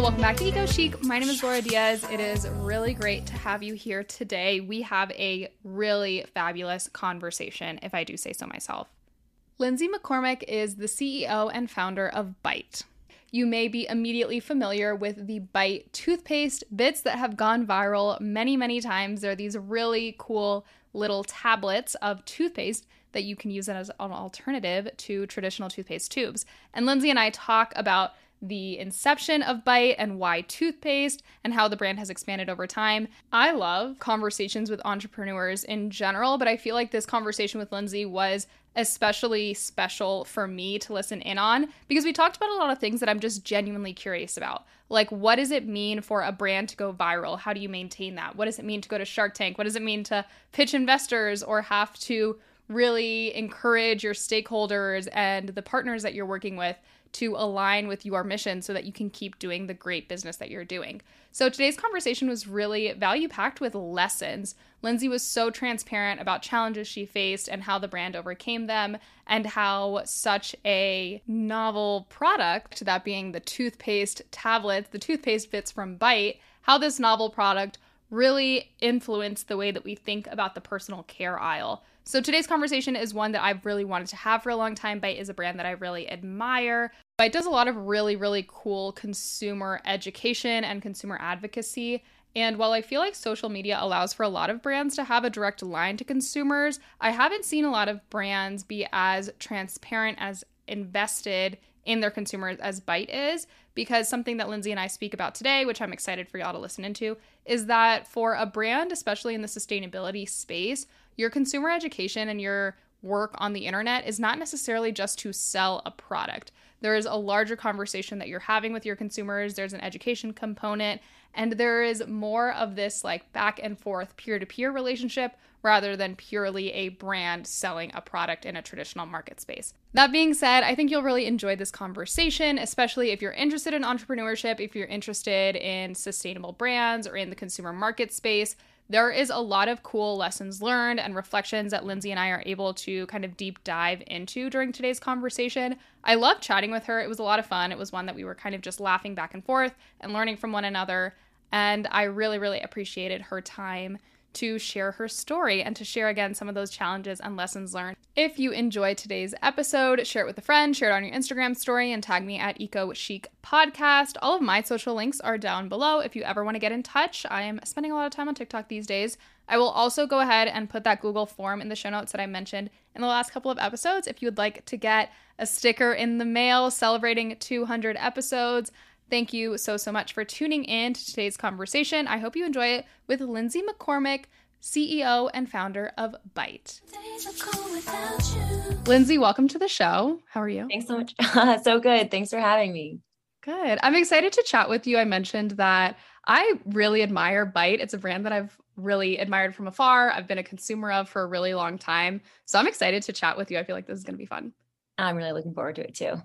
all. Welcome back to Eco Chic. My name is Laura Diaz. It is really great to have you here today. We have a really fabulous conversation, if I do say so myself. Lindsay McCormick is the CEO and founder of Bite. You may be immediately familiar with the Bite toothpaste bits that have gone viral many, many times. They're these really cool little tablets of toothpaste that you can use as an alternative to traditional toothpaste tubes. And Lindsay and I talk about the inception of Bite and why toothpaste and how the brand has expanded over time. I love conversations with entrepreneurs in general, but I feel like this conversation with Lindsay was especially special for me to listen in on because we talked about a lot of things that I'm just genuinely curious about. Like, what does it mean for a brand to go viral? How do you maintain that? What does it mean to go to Shark Tank? What does it mean to pitch investors or have to really encourage your stakeholders and the partners that you're working with to align with your mission so that you can keep doing the great business that you're doing. So today's conversation was really value packed with lessons. Lindsay was so transparent about challenges she faced and how the brand overcame them, and how such a novel product, that being the toothpaste tablets, the toothpaste bits from Bite, how this novel product really influenced the way that we think about the personal care aisle. So today's conversation is one that I've really wanted to have for a long time. Bite is a brand that I really admire. Bite does a lot of really, really cool consumer education and consumer advocacy. And while I feel like social media allows for a lot of brands to have a direct line to consumers, I haven't seen a lot of brands be as transparent, as invested in their consumers as Bite is. Because something that Lindsay and I speak about today, which I'm excited for y'all to listen into, is that for a brand, especially in the sustainability space, your consumer education and your work on the internet is not necessarily just to sell a product. There is a larger conversation that you're having with your consumers, there's an education component, and there is more of this like back and forth peer to peer relationship rather than purely a brand selling a product in a traditional market space. That being said, I think you'll really enjoy this conversation, especially if you're interested in entrepreneurship, if you're interested in sustainable brands or in the consumer market space there is a lot of cool lessons learned and reflections that Lindsay and I are able to kind of deep dive into during today's conversation. I love chatting with her. It was a lot of fun. It was one that we were kind of just laughing back and forth and learning from one another. And I really, really appreciated her time to share her story and to share again some of those challenges and lessons learned. If you enjoyed today's episode, share it with a friend, share it on your Instagram story, and tag me at Eco Chic Podcast. All of my social links are down below if you ever want to get in touch. I am spending a lot of time on TikTok these days. I will also go ahead and put that Google form in the show notes that I mentioned in the last couple of episodes if you would like to get a sticker in the mail celebrating 200 episodes. Thank you so, so much for tuning in to today's conversation. I hope you enjoy it with Lindsay McCormick, CEO and founder of Bite. Lindsay, welcome to the show. How are you? Thanks so much. so good. Thanks for having me. Good. I'm excited to chat with you. I mentioned that I really admire Bite. It's a brand that I've really admired from afar. I've been a consumer of for a really long time. So I'm excited to chat with you. I feel like this is going to be fun. I'm really looking forward to it too.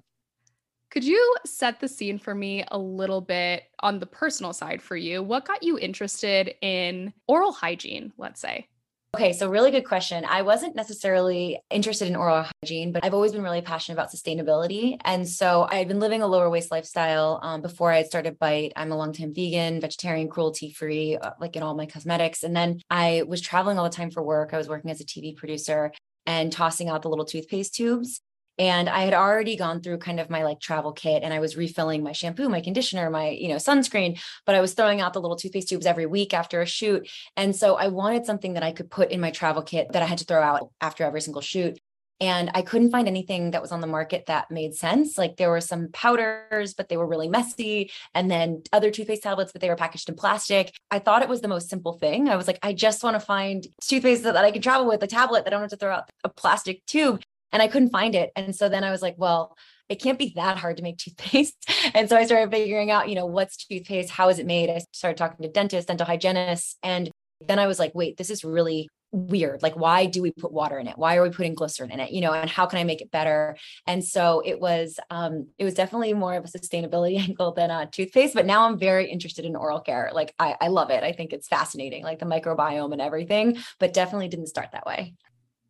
Could you set the scene for me a little bit on the personal side for you? What got you interested in oral hygiene, let's say? Okay, so really good question. I wasn't necessarily interested in oral hygiene, but I've always been really passionate about sustainability. And so I had been living a lower waste lifestyle um, before I had started Bite. I'm a longtime vegan, vegetarian, cruelty free, uh, like in all my cosmetics. And then I was traveling all the time for work. I was working as a TV producer and tossing out the little toothpaste tubes. And I had already gone through kind of my like travel kit and I was refilling my shampoo, my conditioner, my, you know, sunscreen, but I was throwing out the little toothpaste tubes every week after a shoot. And so I wanted something that I could put in my travel kit that I had to throw out after every single shoot. And I couldn't find anything that was on the market that made sense. Like there were some powders, but they were really messy. And then other toothpaste tablets, but they were packaged in plastic. I thought it was the most simple thing. I was like, I just want to find toothpaste that, I can travel with, a tablet that I don't have to throw out a plastic tube and I couldn't find it. And so then I was like, well, it can't be that hard to make toothpaste. And so I started figuring out, you know, what's toothpaste? How is it made? I started talking to dentists, dental hygienists. And then I was like, wait, this is really weird. Like, why do we put water in it? Why are we putting glycerin in it? You know, and how can I make it better? And so it was, um, it was definitely more of a sustainability angle than a toothpaste. But now I'm very interested in oral care. Like, I, I love it. I think it's fascinating, like the microbiome and everything. But definitely didn't start that way.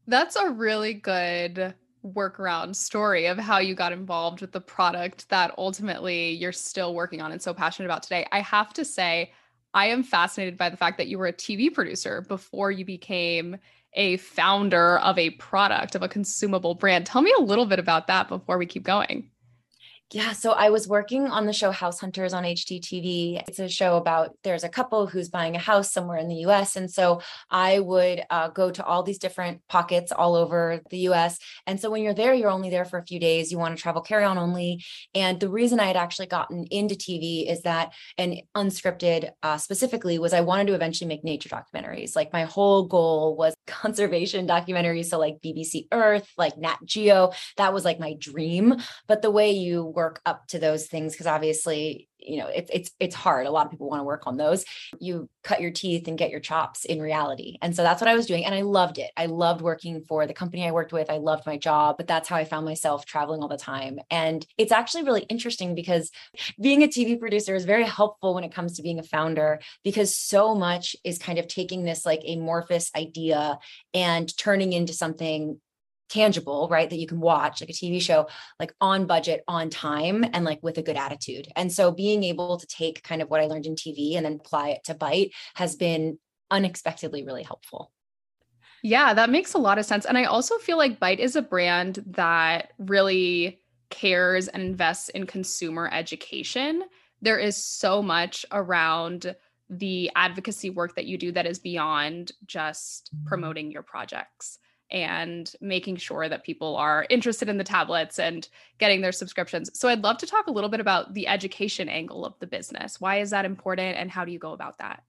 That's a really good workaround story of how you got involved with the product that ultimately you're still working on and so passionate about today. I have to say, I am fascinated by the fact that you were a TV producer before you became a founder of a product, of a consumable brand. Tell me a little bit about that before we keep going. Yeah, so I was working on the show House Hunters on HGTV. It's a show about there's a couple who's buying a house somewhere in the US. And so I would uh, go to all these different pockets all over the US. And so when you're there, you're only there for a few days. You want to travel carry on only. And the reason I had actually gotten into TV is that, and unscripted uh, specifically, was I wanted to eventually make nature documentaries. Like my whole goal was conservation documentaries. So like BBC Earth, like Nat Geo, that was like my dream. But the way you work up to those things because obviously you know it's it's it's hard. A lot of people want to work on those. You cut your teeth and get your chops in reality. And so that's what i was doing and i loved it. I loved working for the company i worked with. I loved my job but that's how i found myself traveling all the time. And it's actually really interesting because being a tv producer is very helpful when it comes to being a founder because so much is kind of taking this like amorphous idea and turning into something tangible, right? That you can watch like a TV show, like on budget, on time, and like with a good attitude. And so being able to take kind of what I learned in TV and then apply it to Bite has been unexpectedly really helpful. Yeah, that makes a lot of sense. And I also feel like Bite is a brand that really cares and invests in consumer education. There is so much around the advocacy work that you do that is beyond just mm. promoting your projects and making sure that people are interested in the tablets and getting their subscriptions. So I'd love to talk a little bit about the education angle of the business. Why is that important and how do you go about that?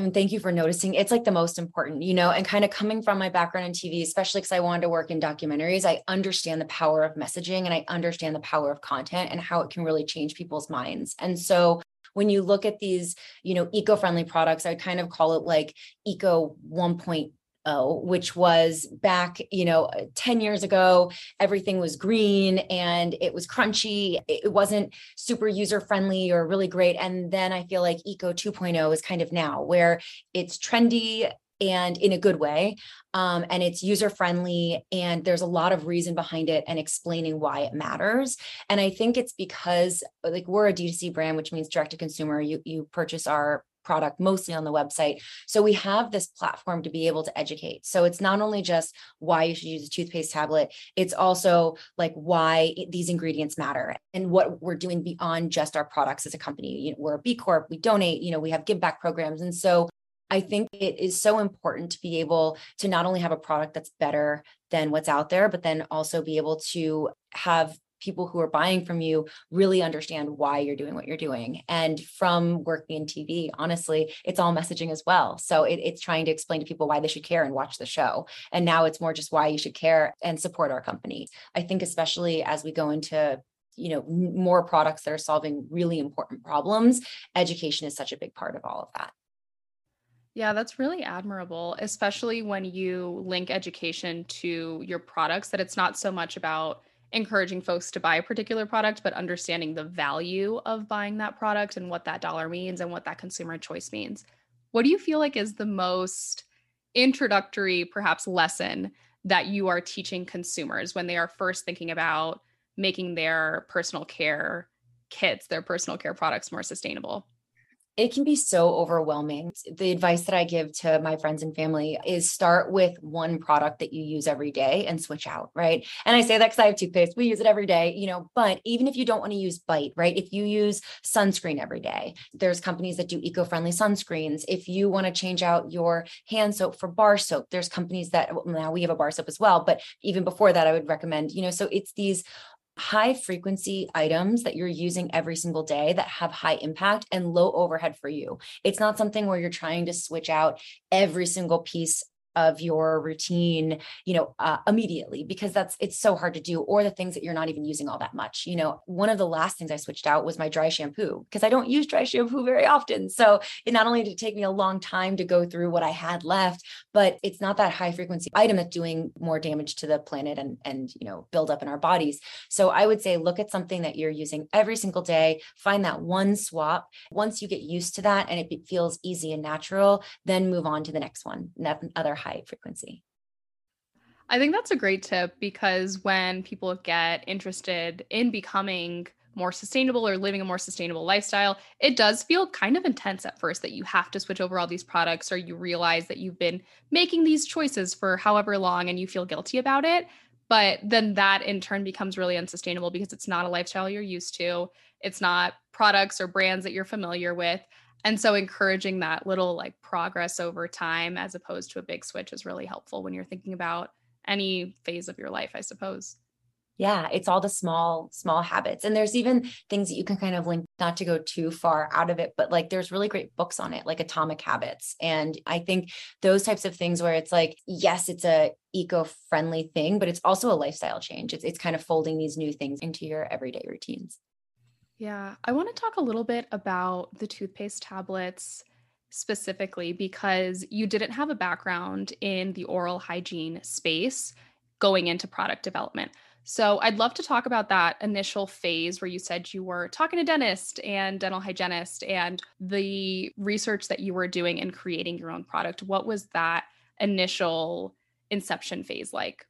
And thank you for noticing. It's like the most important, you know, and kind of coming from my background in TV, especially because I wanted to work in documentaries, I understand the power of messaging and I understand the power of content and how it can really change people's minds. And so when you look at these, you know, eco-friendly products, I kind of call it like eco 1.0 Oh, which was back, you know, 10 years ago, everything was green and it was crunchy. It wasn't super user friendly or really great. And then I feel like Eco 2.0 is kind of now where it's trendy and in a good way. Um, and it's user friendly and there's a lot of reason behind it and explaining why it matters. And I think it's because like we're a D2C brand, which means direct to consumer. You you purchase our product mostly on the website. So we have this platform to be able to educate. So it's not only just why you should use a toothpaste tablet, it's also like why these ingredients matter and what we're doing beyond just our products as a company. You know, we're a B Corp, we donate, you know, we have give back programs. And so I think it is so important to be able to not only have a product that's better than what's out there, but then also be able to have people who are buying from you really understand why you're doing what you're doing. And from working in TV, honestly, it's all messaging as well. So it, it's trying to explain to people why they should care and watch the show. And now it's more just why you should care and support our company. I think, especially as we go into you know more products that are solving really important problems education is such a big part of all of that yeah, that's really admirable, especially when you link education to your products, that it's not so much about encouraging folks to buy a particular product, but understanding the value of buying that product and what that dollar means and what that consumer choice means. What do you feel like is the most introductory, perhaps, lesson that you are teaching consumers when they are first thinking about making their personal care kits, their personal care products more sustainable? It can be so overwhelming. The advice that I give to my friends and family is start with one product that you use every day and switch out, right? And I say that because I have toothpaste. We use it every day, you know, but even if you don't want to use Bite, right? If you use sunscreen every day, there's companies that do eco-friendly sunscreens. If you want to change out your hand soap for bar soap, there's companies that well, now we have a bar soap as well, but even before that, I would recommend, you know, so it's these high frequency items that you're using every single day that have high impact and low overhead for you. It's not something where you're trying to switch out every single piece of your routine you know uh, immediately because that's it's so hard to do or the things that you're not even using all that much you know. One of the last things i switched out was my dry shampoo because i don't use dry shampoo very often. So it not only did it take me a long time to go through what i had left but it's not that high frequency item that's doing more damage to the planet and and you know build up in our bodies. So i would say look at something that you're using every single day find that one swap. Once you get used to that and it feels easy and natural then move on to the next one That other high frequency. I think that's a great tip because when people get interested in becoming more sustainable or living a more sustainable lifestyle, it does feel kind of intense at first that you have to switch over all these products or you realize that you've been making these choices for however long and you feel guilty about it. But then that in turn becomes really unsustainable because it's not a lifestyle you're used to. It's not products or brands that you're familiar with. And so encouraging that little like progress over time as opposed to a big switch is really helpful when you're thinking about any phase of your life, I suppose. Yeah, it's all the small, small habits. And there's even things that you can kind of link, not to go too far out of it, but like there's really great books on it, like Atomic Habits. And I think those types of things where it's like, yes, it's a eco-friendly thing, but it's also a lifestyle change. It's it's kind of folding these new things into your everyday routines. Yeah. I want to talk a little bit about the toothpaste tablets specifically because you didn't have a background in the oral hygiene space going into product development. So I'd love to talk about that initial phase where you said you were talking to dentist and dental hygienist and the research that you were doing in creating your own product. What was that initial inception phase like?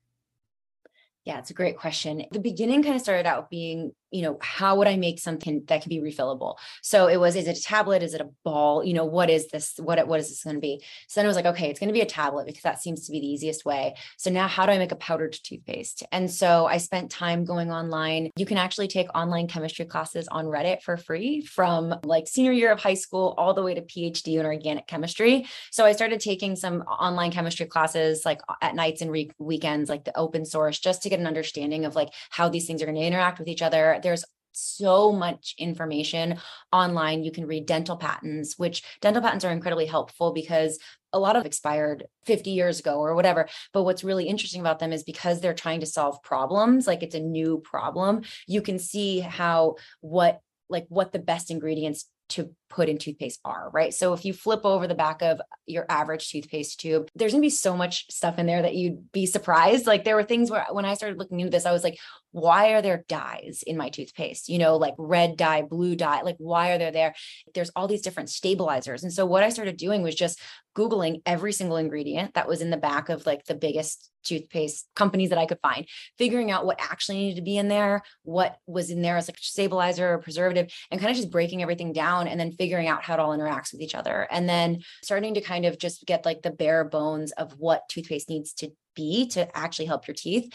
Yeah, it's a great question. The beginning kind of started out being you know, how would I make something that can be refillable? So it was, is it a tablet? Is it a ball? You know, what is this? What, what is this going to be? So then I was like, okay, it's going to be a tablet because that seems to be the easiest way. So now how do I make a powdered toothpaste? And so I spent time going online. You can actually take online chemistry classes on Reddit for free from like senior year of high school all the way to PhD in organic chemistry. So I started taking some online chemistry classes like at nights and re- weekends, like the open source, just to get an understanding of like how these things are going to interact with each other there's so much information online. You can read dental patents, which dental patents are incredibly helpful because a lot of expired 50 years ago or whatever. But what's really interesting about them is because they're trying to solve problems, like it's a new problem, you can see how what like what the best ingredients to put in toothpaste are, right? So if you flip over the back of your average toothpaste tube, there's gonna be so much stuff in there that you'd be surprised. Like there were things where when I started looking into this, I was like, why are there dyes in my toothpaste? You know, like red dye, blue dye, like why are they there? There's all these different stabilizers. And so what I started doing was just Googling every single ingredient that was in the back of like the biggest toothpaste companies that I could find, figuring out what actually needed to be in there, what was in there as like a stabilizer or preservative, and kind of just breaking everything down and then figuring out how it all interacts with each other. And then starting to kind of just get like the bare bones of what toothpaste needs to be to actually help your teeth.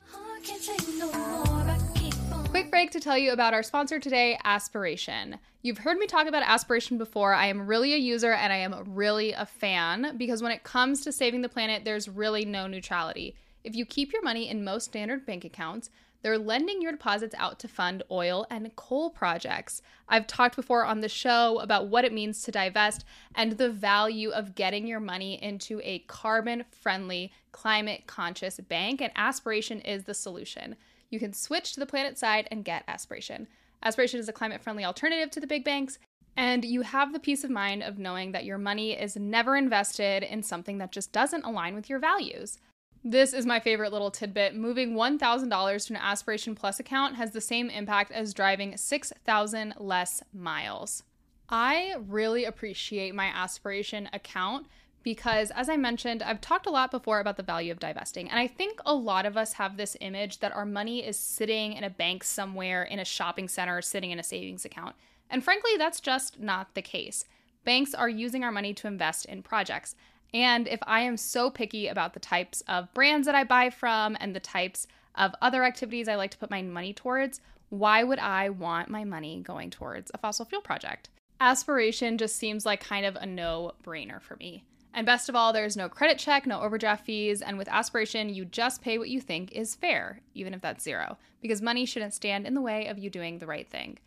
Quick break to tell you about our sponsor today, Aspiration. You've heard me talk about Aspiration before. I am really a user and I am really a fan because when it comes to saving the planet, there's really no neutrality. If you keep your money in most standard bank accounts, they're lending your deposits out to fund oil and coal projects. I've talked before on the show about what it means to divest and the value of getting your money into a carbon friendly, climate conscious bank, and aspiration is the solution. You can switch to the planet side and get aspiration. Aspiration is a climate friendly alternative to the big banks. And you have the peace of mind of knowing that your money is never invested in something that just doesn't align with your values. This is my favorite little tidbit. Moving $1,000 to an Aspiration Plus account has the same impact as driving 6,000 less miles. I really appreciate my Aspiration account because, as I mentioned, I've talked a lot before about the value of divesting. And I think a lot of us have this image that our money is sitting in a bank somewhere, in a shopping center, sitting in a savings account. And frankly, that's just not the case. Banks are using our money to invest in projects. And if I am so picky about the types of brands that I buy from and the types of other activities I like to put my money towards, why would I want my money going towards a fossil fuel project? Aspiration just seems like kind of a no brainer for me. And best of all, there's no credit check, no overdraft fees, and with Aspiration, you just pay what you think is fair, even if that's zero, because money shouldn't stand in the way of you doing the right thing.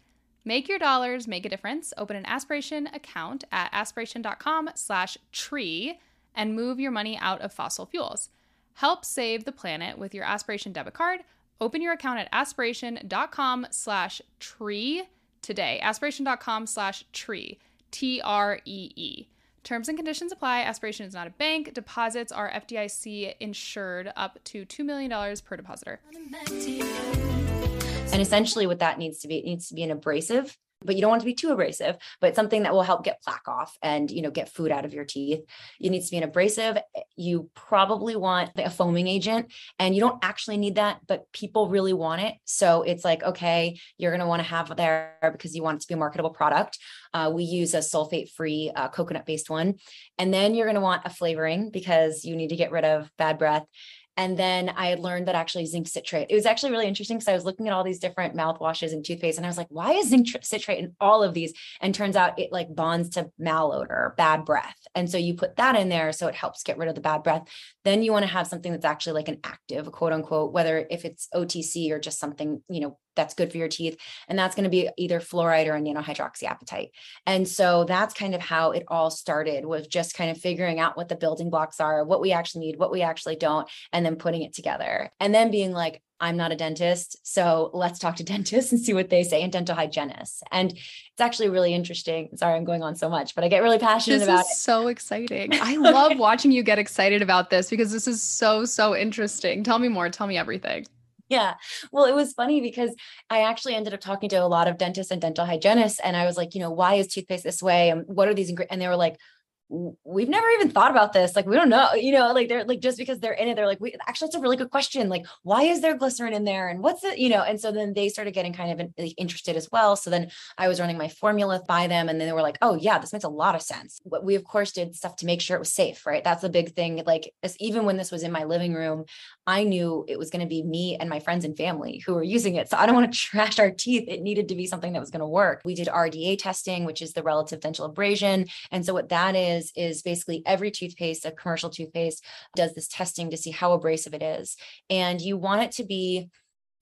Make your dollars make a difference. Open an Aspiration account at aspiration.com/tree and move your money out of fossil fuels. Help save the planet with your Aspiration debit card. Open your account at aspiration.com slash tree today. Aspiration.com slash tree, T R E E. Terms and conditions apply. Aspiration is not a bank. Deposits are FDIC insured up to $2 million per depositor. And essentially, what that needs to be, it needs to be an abrasive but you don't want to be too abrasive, but something that will help get plaque off and, you know, get food out of your teeth. It needs to be an abrasive. You probably want a foaming agent and you don't actually need that, but people really want it. So it's like, okay, you're going to want to have there because you want it to be a marketable product. Uh, we use a sulfate free uh, coconut based one. And then you're going to want a flavoring because you need to get rid of bad breath. And then I had learned that actually zinc citrate. It was actually really interesting because I was looking at all these different mouthwashes and toothpaste, and I was like, why is zinc citrate in all of these? And turns out it like bonds to malodor, bad breath. And so you put that in there so it helps get rid of the bad breath. Then you want to have something that's actually like an active, quote unquote, whether if it's OTC or just something, you know, that's good for your teeth. And that's going to be either fluoride or a nanohydroxyapatite. And so that's kind of how it all started was just kind of figuring out what the building blocks are, what we actually need, what we actually don't, and then putting it together. And then being like, I'm not a dentist. So let's talk to dentists and see what they say and dental hygienists. And it's actually really interesting. Sorry, I'm going on so much, but I get really passionate this about is it. So exciting. I love watching you get excited about this because this is so, so interesting. Tell me more. Tell me everything. Yeah. Well, it was funny because I actually ended up talking to a lot of dentists and dental hygienists. And I was like, you know, why is toothpaste this way? And what are these? And they were like, we've never even thought about this. Like, we don't know, you know, like they're like, just because they're in it, they're like, we actually, it's a really good question. Like, why is there glycerin in there? And what's it, you know? And so then they started getting kind of interested as well. So then I was running my formula by them and then they were like, oh yeah, this makes a lot of sense. We of course did stuff to make sure it was safe, right? That's the big thing. Like even when this was in my living room, I knew it was going to be me and my friends and family who were using it. So I don't want to trash our teeth. It needed to be something that was going to work. We did RDA testing, which is the relative dental abrasion. And so what that is, is basically every toothpaste, a commercial toothpaste, does this testing to see how abrasive it is. And you want it to be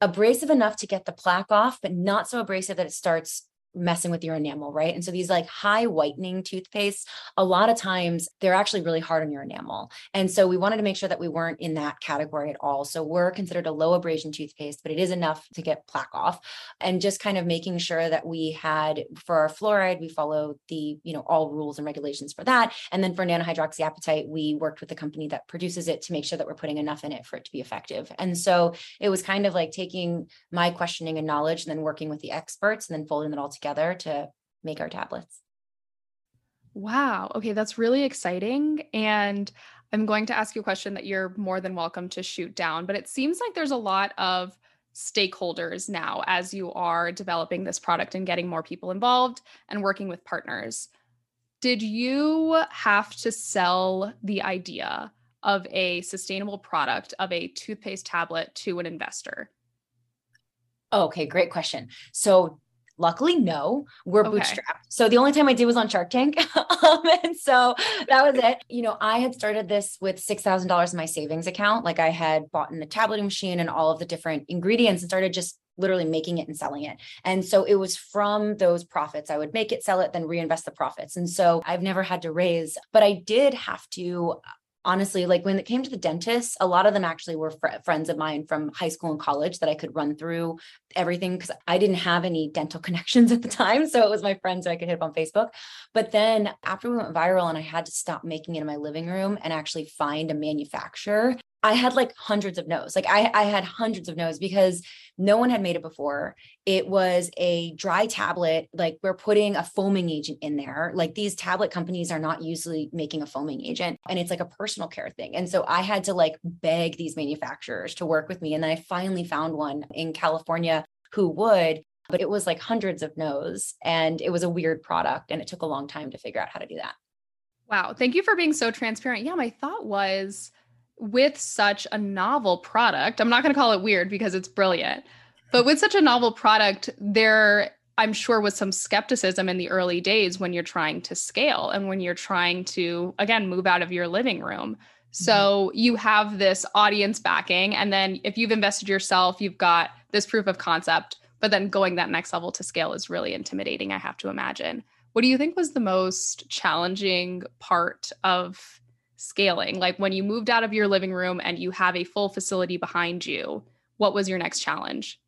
abrasive enough to get the plaque off, but not so abrasive that it starts messing with your enamel, right? And so these like high whitening toothpaste, a lot of times they're actually really hard on your enamel. And so we wanted to make sure that we weren't in that category at all. So we're considered a low abrasion toothpaste, but it is enough to get plaque off. And just kind of making sure that we had for our fluoride, we follow the, you know, all rules and regulations for that. And then for nanohydroxyapatite, we worked with the company that produces it to make sure that we're putting enough in it for it to be effective. And so it was kind of like taking my questioning and knowledge and then working with the experts and then folding it all together together to make our tablets. Wow. Okay, that's really exciting. And I'm going to ask you a question that you're more than welcome to shoot down, but it seems like there's a lot of stakeholders now as you are developing this product and getting more people involved and working with partners. Did you have to sell the idea of a sustainable product of a toothpaste tablet to an investor? Okay, great question. So Luckily, no, we're okay. bootstrapped. So the only time I did was on Shark Tank. um, and so that was it. You know, I had started this with $6,000 in my savings account. Like I had bought in the tableting machine and all of the different ingredients and started just literally making it and selling it. And so it was from those profits. I would make it, sell it, then reinvest the profits. And so I've never had to raise, but I did have to honestly, like when it came to the dentist, a lot of them actually were fr- friends of mine from high school and college that I could run through everything because I didn't have any dental connections at the time. So it was my friends who I could hit up on Facebook. But then after we went viral and I had to stop making it in my living room and actually find a manufacturer, I had like hundreds of no's. Like I, I had hundreds of no's because no one had made it before. It was a dry tablet. Like we're putting a foaming agent in there. Like these tablet companies are not usually making a foaming agent and it's like a personal care thing. And so I had to like beg these manufacturers to work with me. And then I finally found one in California who would, but it was like hundreds of no's and it was a weird product. And it took a long time to figure out how to do that. Wow. Thank you for being so transparent. Yeah. My thought was, with such a novel product, I'm not going to call it weird because it's brilliant, but with such a novel product, there, I'm sure, was some skepticism in the early days when you're trying to scale and when you're trying to, again, move out of your living room. So mm-hmm. you have this audience backing. And then if you've invested yourself, you've got this proof of concept. But then going that next level to scale is really intimidating, I have to imagine. What do you think was the most challenging part of scaling? Like when you moved out of your living room and you have a full facility behind you, what was your next challenge?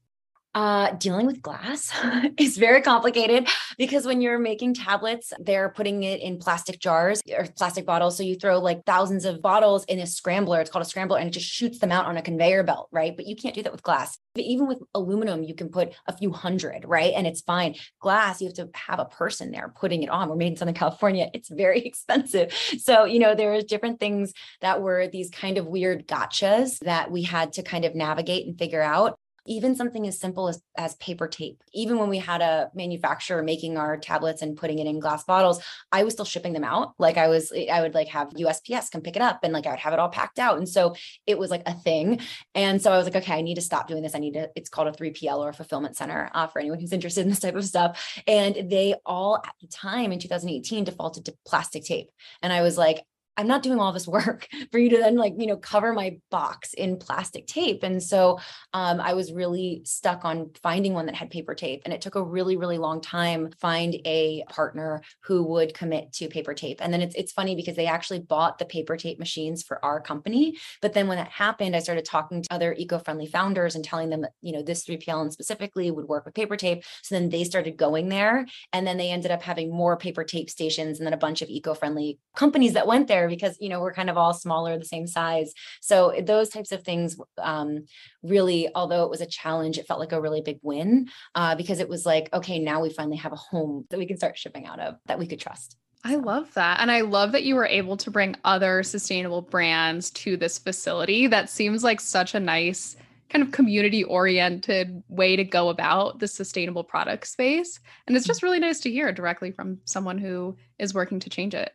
Uh, dealing with glass is very complicated because when you're making tablets, they're putting it in plastic jars or plastic bottles. So you throw like thousands of bottles in a scrambler. It's called a scrambler and it just shoots them out on a conveyor belt, right? But you can't do that with glass. But even with aluminum, you can put a few hundred, right? And it's fine. Glass, you have to have a person there putting it on. We're made in Southern California. It's very expensive. So, you know, there are different things that were these kind of weird gotchas that we had to kind of navigate and figure out even something as simple as, as paper tape. Even when we had a manufacturer making our tablets and putting it in glass bottles, I was still shipping them out. Like I was, I would like have USPS come pick it up and like I would have it all packed out. And so it was like a thing. And so I was like, okay, I need to stop doing this. I need to, it's called a 3PL or a fulfillment center uh, for anyone who's interested in this type of stuff. And they all at the time in 2018 defaulted to plastic tape. And I was like, I'm not doing all this work for you to then like, you know, cover my box in plastic tape. And so um, I was really stuck on finding one that had paper tape. And it took a really, really long time find a partner who would commit to paper tape. And then it's it's funny because they actually bought the paper tape machines for our company. But then when that happened, I started talking to other eco-friendly founders and telling them that, you know, this 3PL and specifically would work with paper tape. So then they started going there. And then they ended up having more paper tape stations and then a bunch of eco-friendly companies that went there because you know we're kind of all smaller the same size so those types of things um, really although it was a challenge it felt like a really big win uh, because it was like okay now we finally have a home that we can start shipping out of that we could trust I love that. And I love that you were able to bring other sustainable brands to this facility. That seems like such a nice kind of community oriented way to go about the sustainable product space. And it's mm. just really nice to hear directly from someone who is working to change it.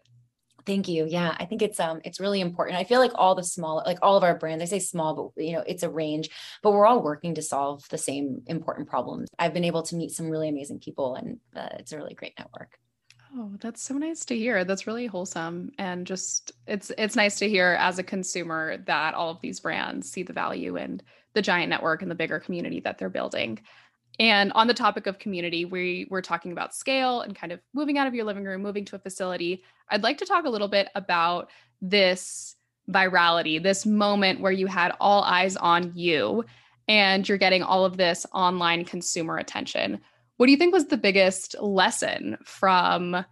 Thank you. Yeah, I think it's um it's really important. I feel like all the small like all of our brands, I say small, but you know, it's a range, but we're all working to solve the same important problems. I've been able to meet some really amazing people and uh, it's a really great network. Oh, that's so nice to hear. That's really wholesome and just it's it's nice to hear as a consumer that all of these brands see the value in the giant network and the bigger community that they're building. And on the topic of community, we were talking about scale and kind of moving out of your living room, moving to a facility. I'd like to talk a little bit about this virality, this moment where you had all eyes on you and you're getting all of this online consumer attention. What do you think was the biggest lesson from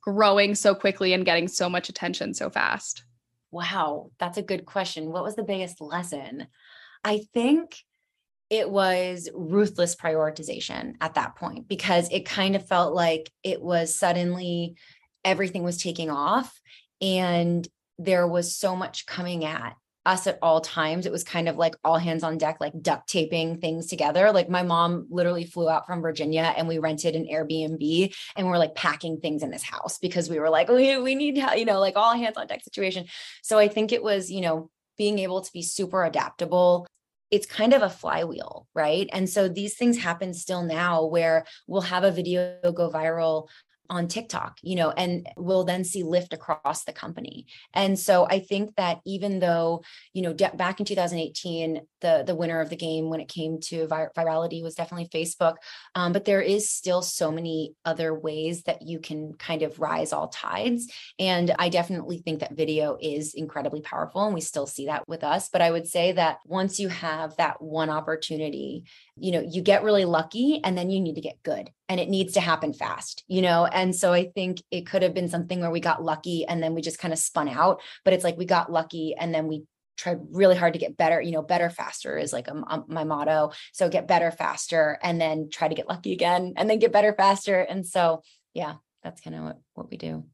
growing so quickly and getting so much attention so fast? Wow, that's a good question. What was the biggest lesson? I think it was ruthless prioritization at that point because it kind of felt like it was suddenly everything was taking off and there was so much coming at us at all times. It was kind of like all hands on deck, like duct taping things together. Like my mom literally flew out from Virginia and we rented an Airbnb and we're like packing things in this house because we were like, we, we need, you know, like all hands on deck situation. So I think it was, you know, being able to be super adaptable it's kind of a flywheel, right? And so these things happen still now where we'll have a video go viral on TikTok, you know, and we'll then see lift across the company. And so I think that even though, you know, de- back in 2018, the the winner of the game when it came to vir- virality was definitely Facebook, um, but there is still so many other ways that you can kind of rise all tides. And I definitely think that video is incredibly powerful, and we still see that with us. But I would say that once you have that one opportunity you know you get really lucky and then you need to get good and it needs to happen fast you know? And so i think it could have been something where we got lucky and then we just kind of spun out but it's like we got lucky and then we tried really hard to get better you know better faster is like a, a, my motto. So get better faster and then try to get lucky again and then get better faster. And so yeah that's kind of what, what we do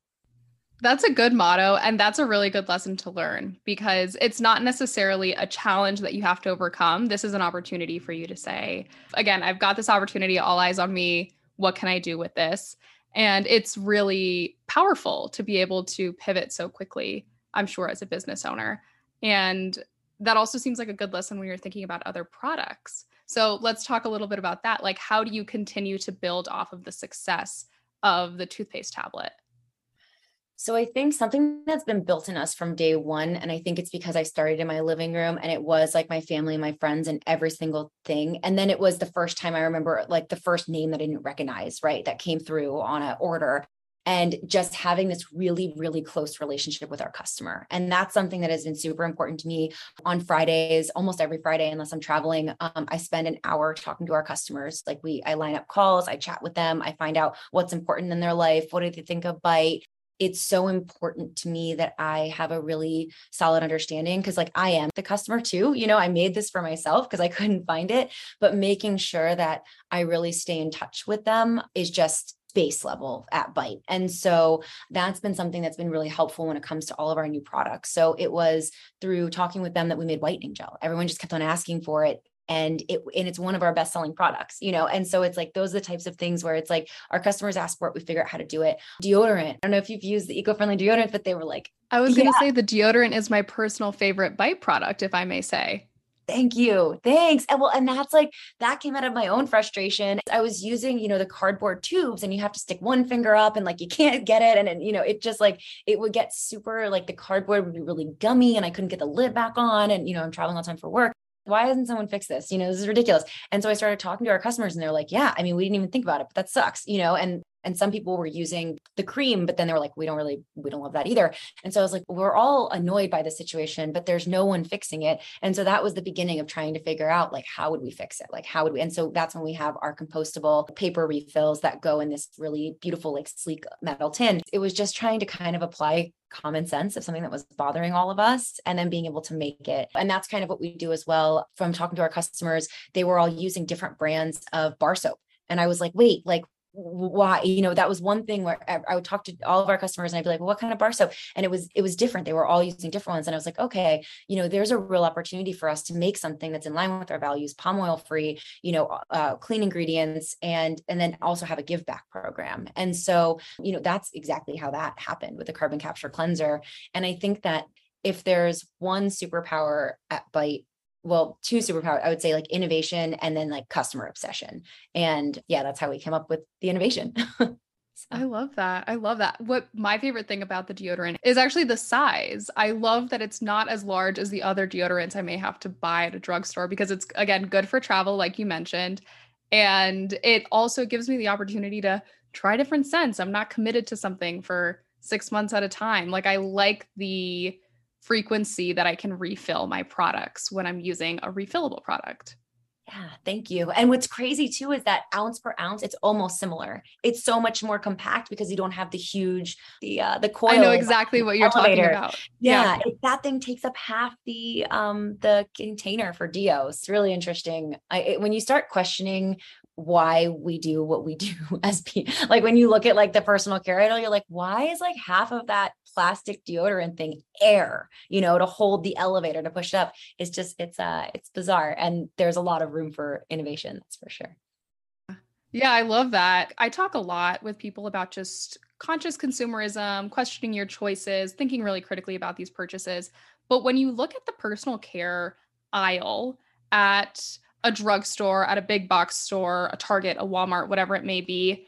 that's a good motto. And that's a really good lesson to learn because it's not necessarily a challenge that you have to overcome. This is an opportunity for you to say, again, I've got this opportunity, all eyes on me. What can I do with this? And it's really powerful to be able to pivot so quickly, I'm sure, as a business owner. And that also seems like a good lesson when you're thinking about other products. So let's talk a little bit about that. Like, how do you continue to build off of the success of the toothpaste tablet? So I think something that's been built in us from day one, and I think it's because I started in my living room and it was like my family, my friends, and every single thing. And then it was the first time I remember like the first name that I didn't recognize, right? That came through on an order. and just having this really, really close relationship with our customer. And that's something that has been super important to me on Fridays, almost every Friday, unless I'm traveling. Um, I spend an hour talking to our customers. Like we, I line up calls, I chat with them, I find out what's important in their life. What do they think of Bite? It's so important to me that I have a really solid understanding because, like, I am the customer too. You know, I made this for myself because I couldn't find it, but making sure that I really stay in touch with them is just base level at Bite. And so that's been something that's been really helpful when it comes to all of our new products. So it was through talking with them that we made whitening gel. Everyone just kept on asking for it and it and it's one of our best selling products you know and so it's like those are the types of things where it's like our customers ask for it we figure out how to do it deodorant i don't know if you've used the eco-friendly deodorant but they were like i was going to say the deodorant is my personal favorite bite product if i may say Thank you. Thanks. And well, and that's like that came out of my own frustration. I was using, you know, the cardboard tubes and you have to stick one finger up and like you can't get it. And, and you know, it just like it would get super like the cardboard would be really gummy and I couldn't get the lid back on. And, you know, I'm traveling all the time for work why hasn't someone fixed this? You know, this is ridiculous. And so I started talking to our customers and they're like, yeah, I mean, we didn't even think about it, but that sucks, you know, and and some people were using the cream but then they were like we don't really we don't love that either and so i was like we're all annoyed by the situation but there's no one fixing it and so that was the beginning of trying to figure out like how would we fix it like how would we and so that's when we have our compostable paper refills that go in this really beautiful like sleek metal tin it was just trying to kind of apply common sense of something that was bothering all of us and then being able to make it. And that's kind of what we do as well. From talking to our customers, they were all using different brands of bar soap. And I was like, wait, like why you know that was one thing where I would talk to all of our customers and I'd be like well what kind of bar soap? And it was it was different. They were all using different ones. And I was like okay you know there's a real opportunity for us to make something that's in line with our values palm oil free you know uh, clean ingredients and and then also have a give back program. And so you know that's exactly how that happened with the carbon capture cleanser. And I think that if there's one superpower at Bite well, two superpowers, I would say like innovation and then like customer obsession. And yeah, that's how we came up with the innovation. I love that. I love that. What my favorite thing about the deodorant is actually the size. I love that it's not as large as the other deodorants I may have to buy at a drugstore because it's again good for travel, like you mentioned. And it also gives me the opportunity to try different scents. I'm not committed to something for six months at a time. Like I like the frequency that I can refill my products when I'm using a refillable product. Yeah, thank you. And what's crazy too is that ounce per ounce, it's almost similar. It's so much more compact because you don't have the huge, the uh, the coil. I know exactly what you're elevator. talking about. Yeah, yeah. that thing takes up half the um the container for Dio. It's really interesting. I it, when you start questioning why we do what we do as people. Like when you look at like the personal care idol, you're like, why is like half of that plastic deodorant thing air, you know, to hold the elevator to push it up? It's just, it's uh it's bizarre. And there's a lot of room for innovation, that's for sure. Yeah, I love that. I talk a lot with people about just conscious consumerism, questioning your choices, thinking really critically about these purchases. But when you look at the personal care aisle at a drugstore, at a big box store, a Target, a Walmart, whatever it may be.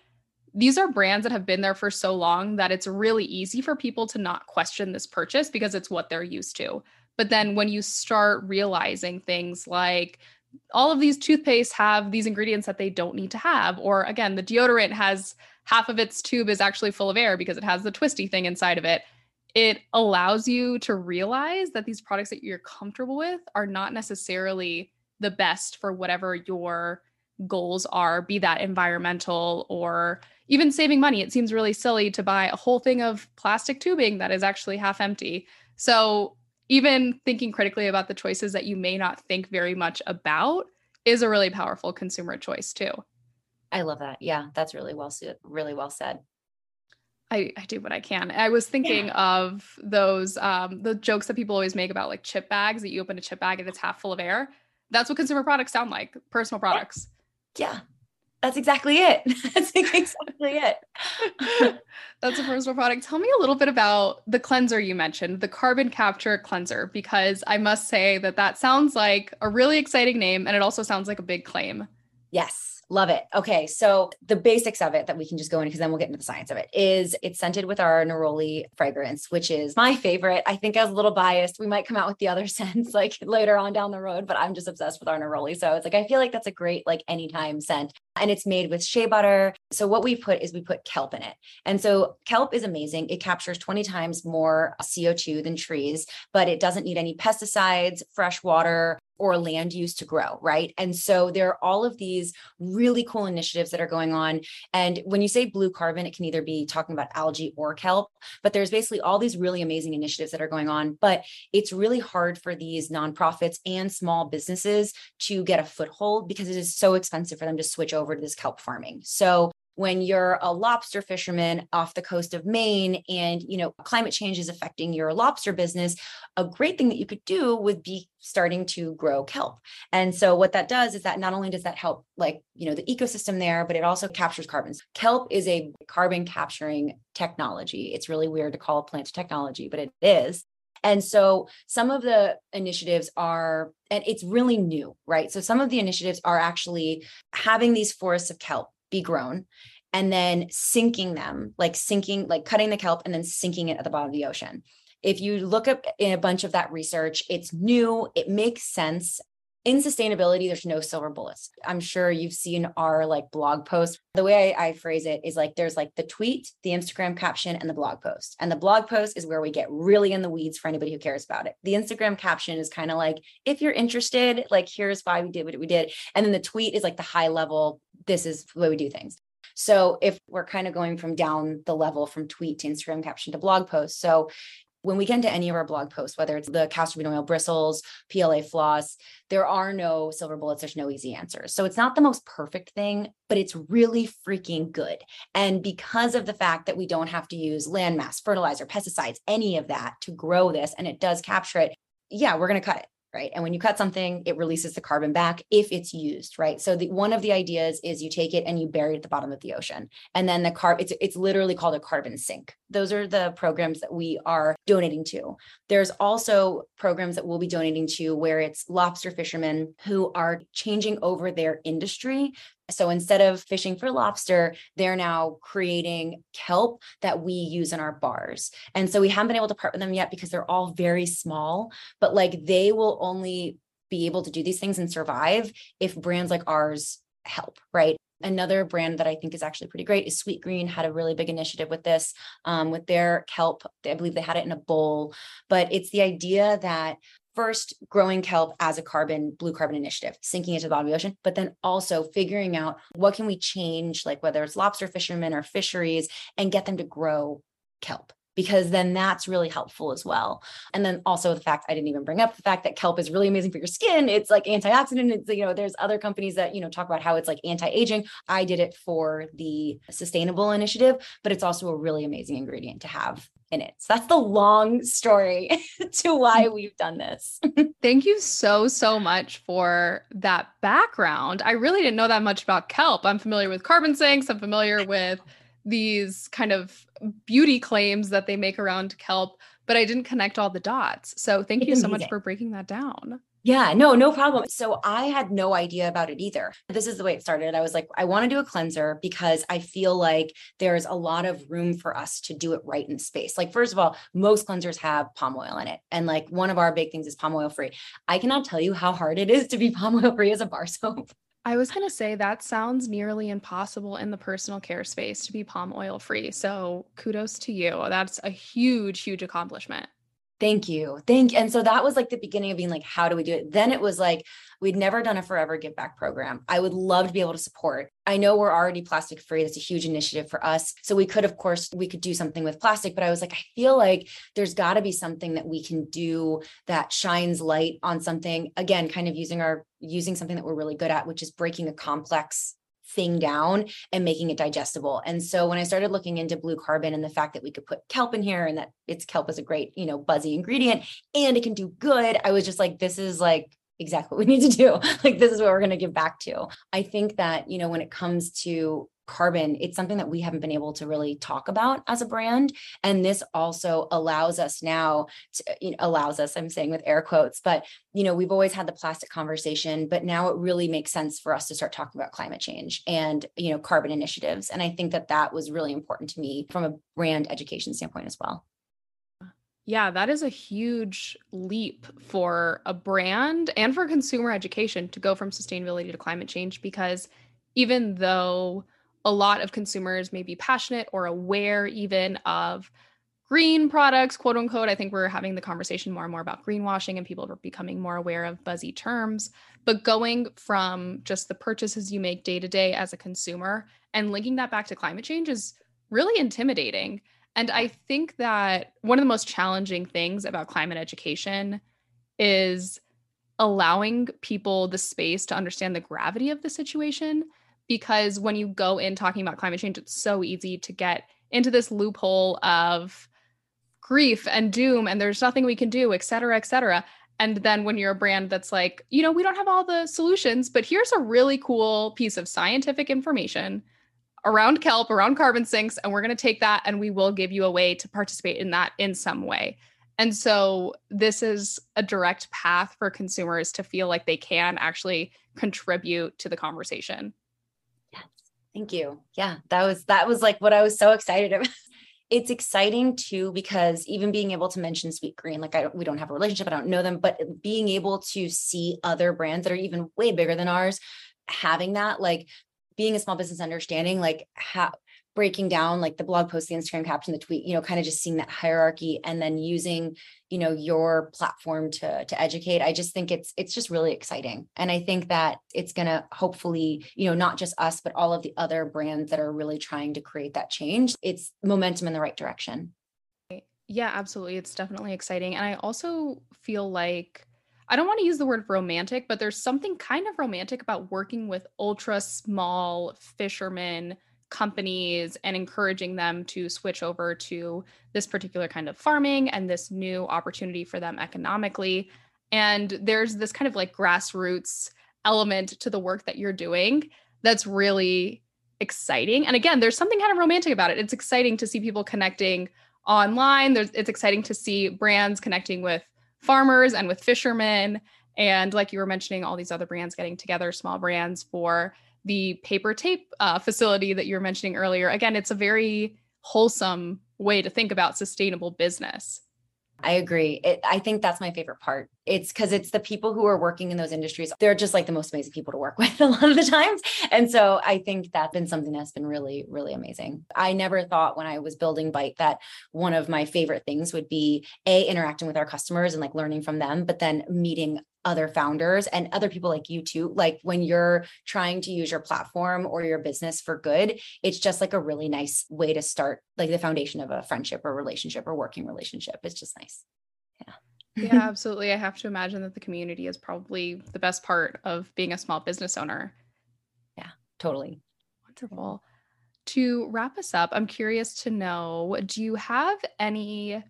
These are brands that have been there for so long that it's really easy for people to not question this purchase because it's what they're used to. But then when you start realizing things like all of these toothpastes have these ingredients that they don't need to have, or again, the deodorant has half of its tube is actually full of air because it has the twisty thing inside of it. It allows you to realize that these products that you're comfortable with are not necessarily the best for whatever your goals are, be that environmental or even saving money. It seems really silly to buy a whole thing of plastic tubing that is actually half empty. So, even thinking critically about the choices that you may not think very much about is a really powerful consumer choice too. I love that. Yeah, that's really well said. Really well said. I, I do what I can. I was thinking yeah. of those um the jokes that people always make about like chip bags that you open a chip bag and it's half full of air. That's what consumer products sound like, personal products. Yeah. Yeah, that's exactly it. That's exactly it. That's a personal product. Tell me a little bit about the cleanser you mentioned, the carbon capture cleanser, because I must say that that sounds like a really exciting name and it also sounds like a big claim. Yes. Love it. Okay. So the basics of it that we can just go in because then we'll get into the science of it, is it's scented with our Neroli fragrance, which is my favorite. I think I was a little biased. We might come out with the other scents like later on down the road, but I'm just obsessed with our Neroli. So it's like, I feel like that's a great, like anytime scent. And it's made with shea butter. So what we put is we put kelp in it. And so kelp is amazing. It captures 20 times more CO2 than trees, but it doesn't need any pesticides, fresh water, or land use to grow, right? And so there are all of these really cool initiatives that are going on. And when you say blue carbon, it can either be talking about algae or kelp, but there's basically all these really amazing initiatives that are going on. But it's really hard for these nonprofits and small businesses to get a foothold because it is so expensive for them to switch over to this kelp farming. So when you're a lobster fisherman off the coast of Maine and you know climate change is affecting your lobster business a great thing that you could do would be starting to grow kelp. And so what that does is that not only does that help like you know the ecosystem there but it also captures carbons kelp is a carbon capturing technology. It's really weird to call a plant technology but it is. And so some of the initiatives are, and it's really new, right? So some of the initiatives are actually having these forests of kelp be grown and then sinking them, like sinking, like cutting the kelp and then sinking it at the bottom of the ocean. If you look up in a bunch of that research, it's new, it makes sense. In sustainability, there's no silver bullets. I'm sure you've seen our like blog post. The way I, I, phrase it is like there's like the tweet, the Instagram caption, and the blog post. And the blog post is where we get really in the weeds for anybody who cares about it. The Instagram caption is kind of like, if you're interested, like here's why we did what we did. And then the tweet is like the high level this is the way we do things. So if we're kind of going from down the level from tweet to Instagram caption to blog post. So when we get into any of our blog posts, whether it's the castor bean oil bristles, PLA floss, there are no silver bullets, there's no easy answers. So it's not the most perfect thing, but it's really freaking good. And because of the fact that we don't have to use landmass, fertilizer, pesticides, any of that to grow this, and it does capture it, yeah, we're going to cut it right and when you cut something it releases the carbon back if it's used right so the one of the ideas is you take it and you bury it at the bottom of the ocean and then the carb it's it's literally called a carbon sink those are the programs that we are donating to there's also programs that we'll be donating to where it's lobster fishermen who are changing over their industry so instead of fishing for lobster, they're now creating kelp that we use in our bars. And so we haven't been able to part with them yet because they're all very small, but like they will only be able to do these things and survive if brands like ours help, right? Another brand that I think is actually pretty great is Sweetgreen had a really big initiative with this, um, with their kelp. I believe they had it in a bowl, but it's the idea that first growing kelp as a carbon blue carbon initiative sinking into the bottom of the ocean but then also figuring out what can we change like whether it's lobster fishermen or fisheries and get them to grow kelp because then that's really helpful as well. And then also the fact I didn't even bring up the fact that kelp is really amazing for your skin. It's like antioxidant. It's, you know, there's other companies that, you know, talk about how it's like anti-aging. I did it for the sustainable initiative, but it's also a really amazing ingredient to have in it. So that's the long story to why mm. we've done this. Thank you so, so much for that background. I really didn't know that much about kelp. I'm familiar with carbon sinks, I'm familiar with these kind of beauty claims that they make around kelp, but I didn't connect all the dots. So thank you so much for breaking that down. Yeah, no, no problem. So I had no idea about it either. This is the way it started. I was like, I want to do a cleanser because I feel like there's a lot of room for us to do it right in space. Like, first of all, most cleansers have palm oil in it. And like one of our big things is palm oil free. I cannot tell you how hard it is to be palm oil free as a bar soap. I was going to say that sounds nearly impossible in the personal care space to be palm oil free. So kudos to you. That's a huge, huge accomplishment. Thank you. Thank and so that was like the beginning of being like, how do we do it? Then it was like, we'd never done a forever give back program. I would love to be able to support. I know we're already plastic free. That's a huge initiative for us. So we could, of course, we could do something with plastic, but I was like, I feel like there's got to be something that we can do that shines light on something. Again, kind of using our using something that we're really good at, which is breaking a complex thing down and making it digestible. And so when I started looking into blue carbon and the fact that we could put kelp in here and that it's kelp is a great, you know, buzzy ingredient and it can do good, I was just like, this is like exactly what we need to do. like this is what we're going to give back to. I think that, you know, when it comes to carbon, it's something that we haven't been able to really talk about as a brand. And this also allows us now to, uh, you know, allows us, I'm saying with air quotes, but you know, we've always had the plastic conversation, but now it really makes sense for us to start talking about climate change and, you know, carbon initiatives. And I think that that was really important to me from a brand education standpoint as well. Yeah, that is a huge leap for a brand and for consumer education to go from sustainability to climate change because even though a lot of consumers may be passionate or aware even of green products, quote unquote. I think we're having the conversation more and more about greenwashing and people are becoming more aware of buzzy terms. But going from just the purchases you make day to day as a consumer and linking that back to climate change is really intimidating. And I think that one of the most challenging things about climate education is allowing people the space to understand the gravity of the situation because when you go in talking about climate change, it's so easy to get into this loophole of grief and doom and there's nothing we can do, et cetera, et cetera. And then when you're a brand that's like, you know, we don't have all the solutions, but here's a really cool piece of scientific information around kelp, around carbon sinks, and we're going to take that and we will give you a way to participate in that in some way. And so this is a direct path for consumers to feel like they can actually contribute to the conversation. Thank you. Yeah, that was that was like what I was so excited about. It's exciting too because even being able to mention Sweetgreen, like I we don't have a relationship, I don't know them, but being able to see other brands that are even way bigger than ours having that, like being a small business understanding, like how breaking down like the blog post, the Instagram caption, the tweet, you know, kind of just seeing that hierarchy and then using, you know, your platform to to educate. I just think it's it's just really exciting. And I think that it's gonna hopefully, you know, not just us, but all of the other brands that are really trying to create that change. It's momentum in the right direction. Yeah, absolutely. It's definitely exciting. And I also feel like I don't want to use the word romantic, but there's something kind of romantic about working with ultra small fishermen companies and encouraging them to switch over to this particular kind of farming and this new opportunity for them economically. And there's this kind of like grassroots element to the work that you're doing that's really exciting. And again, there's something kind of romantic about it. It's exciting to see people connecting online. There's it's exciting to see brands connecting with farmers and with fishermen and like you were mentioning all these other brands getting together, small brands for the paper tape uh, facility that you were mentioning earlier. Again, it's a very wholesome way to think about sustainable business. I agree. It, I think that's my favorite part. It's because it's the people who are working in those industries. They're just like the most amazing people to work with a lot of the times. And so I think that's been something that's been really, really amazing. I never thought when I was building Bite that one of my favorite things would be A, interacting with our customers and like learning from them, but then meeting other founders and other people like you too. Like when you're trying to use your platform or your business for good, it's just like a really nice way to start like the foundation of a friendship or relationship or working relationship. It's just nice. Yeah. yeah, absolutely. I have to imagine that the community is probably the best part of being a small business owner. Yeah, totally. Wonderful. To wrap us up, I'm curious to know do you have any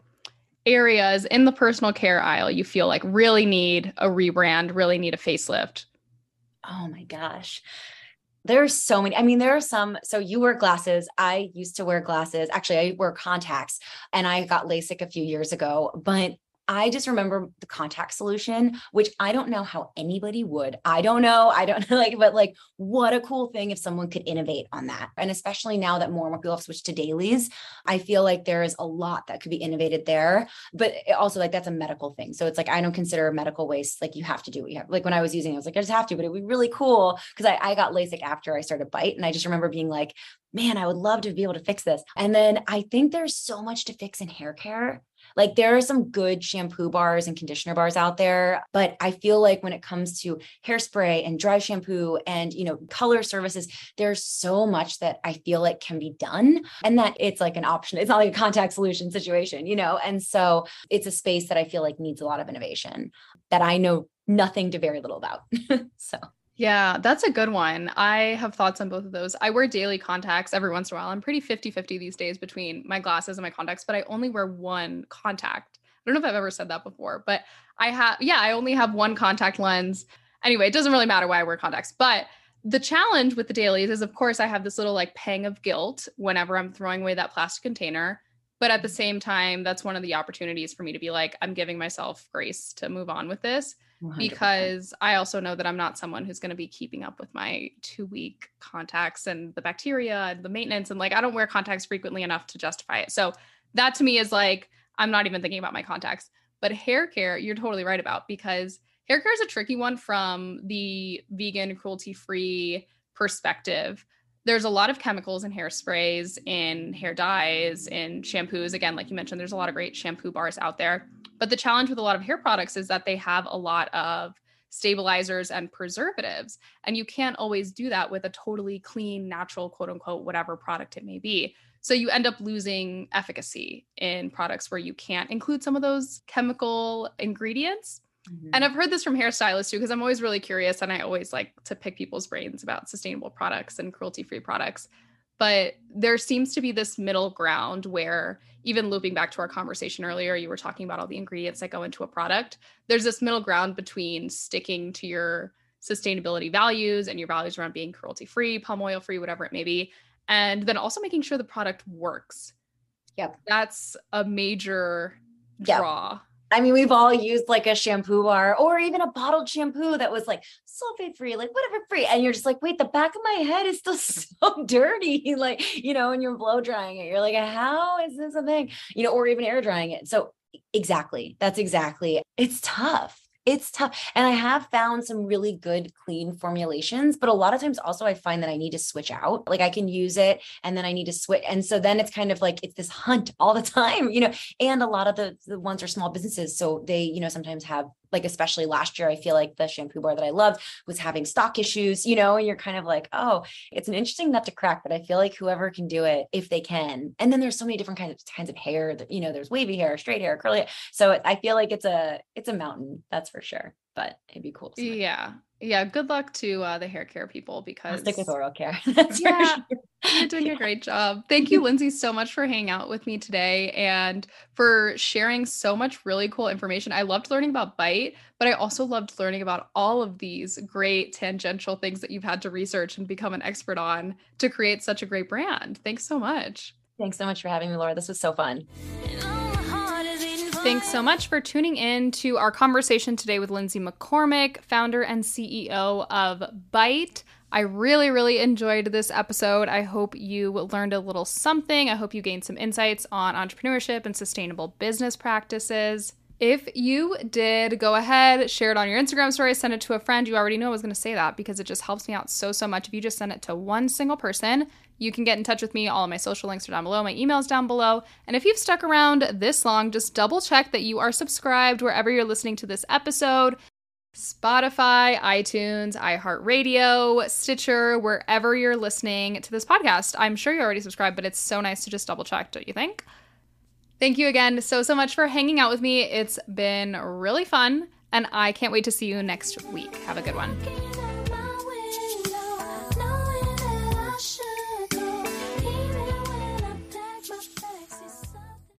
areas in the personal care aisle you feel like really need a rebrand, really need a facelift? Oh my gosh. There's so many. I mean, there are some. So you wear glasses. I used to wear glasses. Actually, I wear contacts and I got LASIK a few years ago, but I just remember the contact solution, which I don't know how anybody would. I don't know. I don't know, like, but like, what a cool thing if someone could innovate on that. And especially now that more and more people have switched to dailies, I feel like there is a lot that could be innovated there. But also, like, that's a medical thing. So it's like, I don't consider medical waste like you have to do what you have. Like, when I was using it, I was like, I just have to, but it would be really cool because I, I got LASIK after I started Bite. And I just remember being like, man, I would love to be able to fix this. And then I think there's so much to fix in hair care like there are some good shampoo bars and conditioner bars out there, but I feel like when it comes to hairspray and dry shampoo and, you know, color services, there's so much that I feel like can be done and that it's like an option. It's not like a contact solution situation, you know? And so it's a space that I feel like needs a lot of innovation that I know nothing to very little about. so yeah, that's a good one. I have thoughts on both of those. I wear daily contacts every once in a while. I'm pretty 50 50 these days between my glasses and my contacts, but I only wear one contact. I don't know if I've ever said that before, but I have, yeah, I only have one contact lens. Anyway, it doesn't really matter why I wear contacts, but the challenge with the dailies is, of course, I have this little like pang of guilt whenever I'm throwing away that plastic container. But at the mm-hmm. same time, that's one of the opportunities for me to be like, I'm giving myself grace to move on with this 100%. because I also know that I'm not someone who's going to be keeping up with my two week contacts and the bacteria and the maintenance. And like, I don't wear contacts frequently enough to justify it. So that to me is like, I'm not even thinking about my contacts. But hair care, you're totally right about because hair care is a tricky one from the vegan, cruelty free perspective. There's a lot of chemicals in hairsprays, in hair dyes, in shampoos. Again, like you mentioned, there's a lot of great shampoo bars out there. But the challenge with a lot of hair products is that they have a lot of stabilizers and preservatives. And you can't always do that with a totally clean, natural, quote unquote, whatever product it may be. So you end up losing efficacy in products where you can't include some of those chemical ingredients. Mhm. And I've heard this from hairstylists too, because I'm always really curious and I always like to pick people's brains about sustainable products and cruelty free products. But there seems to be this middle ground where, even looping back to our conversation earlier, you were talking about all the ingredients that go into a product. There's this middle ground between sticking to your sustainability values and your values around being cruelty free, palm oil free, whatever it may be, and then also making sure the product works. Yep. That's a major Yep. draw. I mean, we've all used like a shampoo bar or even a bottled shampoo that was like sulfate free, like whatever free. And you're just like, wait, the back of my head is still so dirty. Like, you know, and you're blow drying it. You're like, how is this a thing? You know, or even air drying it. So exactly. That's exactly. It's tough. It's tough. And I have found some really good clean formulations, but a lot of times also I find that I need to switch out. Like I can use it and then I need to switch. And so then it's kind of like it's this hunt all the time, you know. And a lot of the the ones are small businesses. So they, you know, sometimes have like especially last year, I feel like the shampoo bar that I loved was having stock issues, you know, and you're kind of like, oh, it's an interesting nut to crack, but I feel like whoever can do it, if they can. And then there's so many different kinds of kinds of hair that, you know, there's wavy hair, straight hair, curly hair. So I feel like it's a it's a mountain, that's for sure. But it'd be cool. someday. Yeah. Yeah. Good luck to uh, the hair care people I'll because stick with oral care. That's Yeah. for sure. You're doing a great job. Thank you, Lindsay, so much for hanging out with me today and for sharing so much really cool information. I loved learning about Bite, but I also loved learning about all of these great tangential things that you've had to research and become an expert on to create such a great brand. Thanks so much. Thanks so much for having me, Laura. This was so fun. Thanks so much for tuning in to our conversation today with Lindsay McCormick, founder and CEO of Bite. I really, really enjoyed this episode. I hope you learned a little something. I hope you gained some insights on entrepreneurship and sustainable business practices. If you did, go ahead, share it on your Instagram story, send it to a friend. You already know I was going to say that because it just helps me out so, so much. If you just send it to one single person, you can get in touch with me. All of my social links are down below, my email's down below. And if you've stuck around this long, just double check that you are subscribed wherever you're listening to this episode. Spotify, iTunes, iHeartRadio, Stitcher, wherever you're listening to this podcast. I'm sure you're already subscribed, but it's so nice to just double check, don't you think? Thank you again so, so much for hanging out with me. It's been really fun, and I can't wait to see you next week. Have a good one.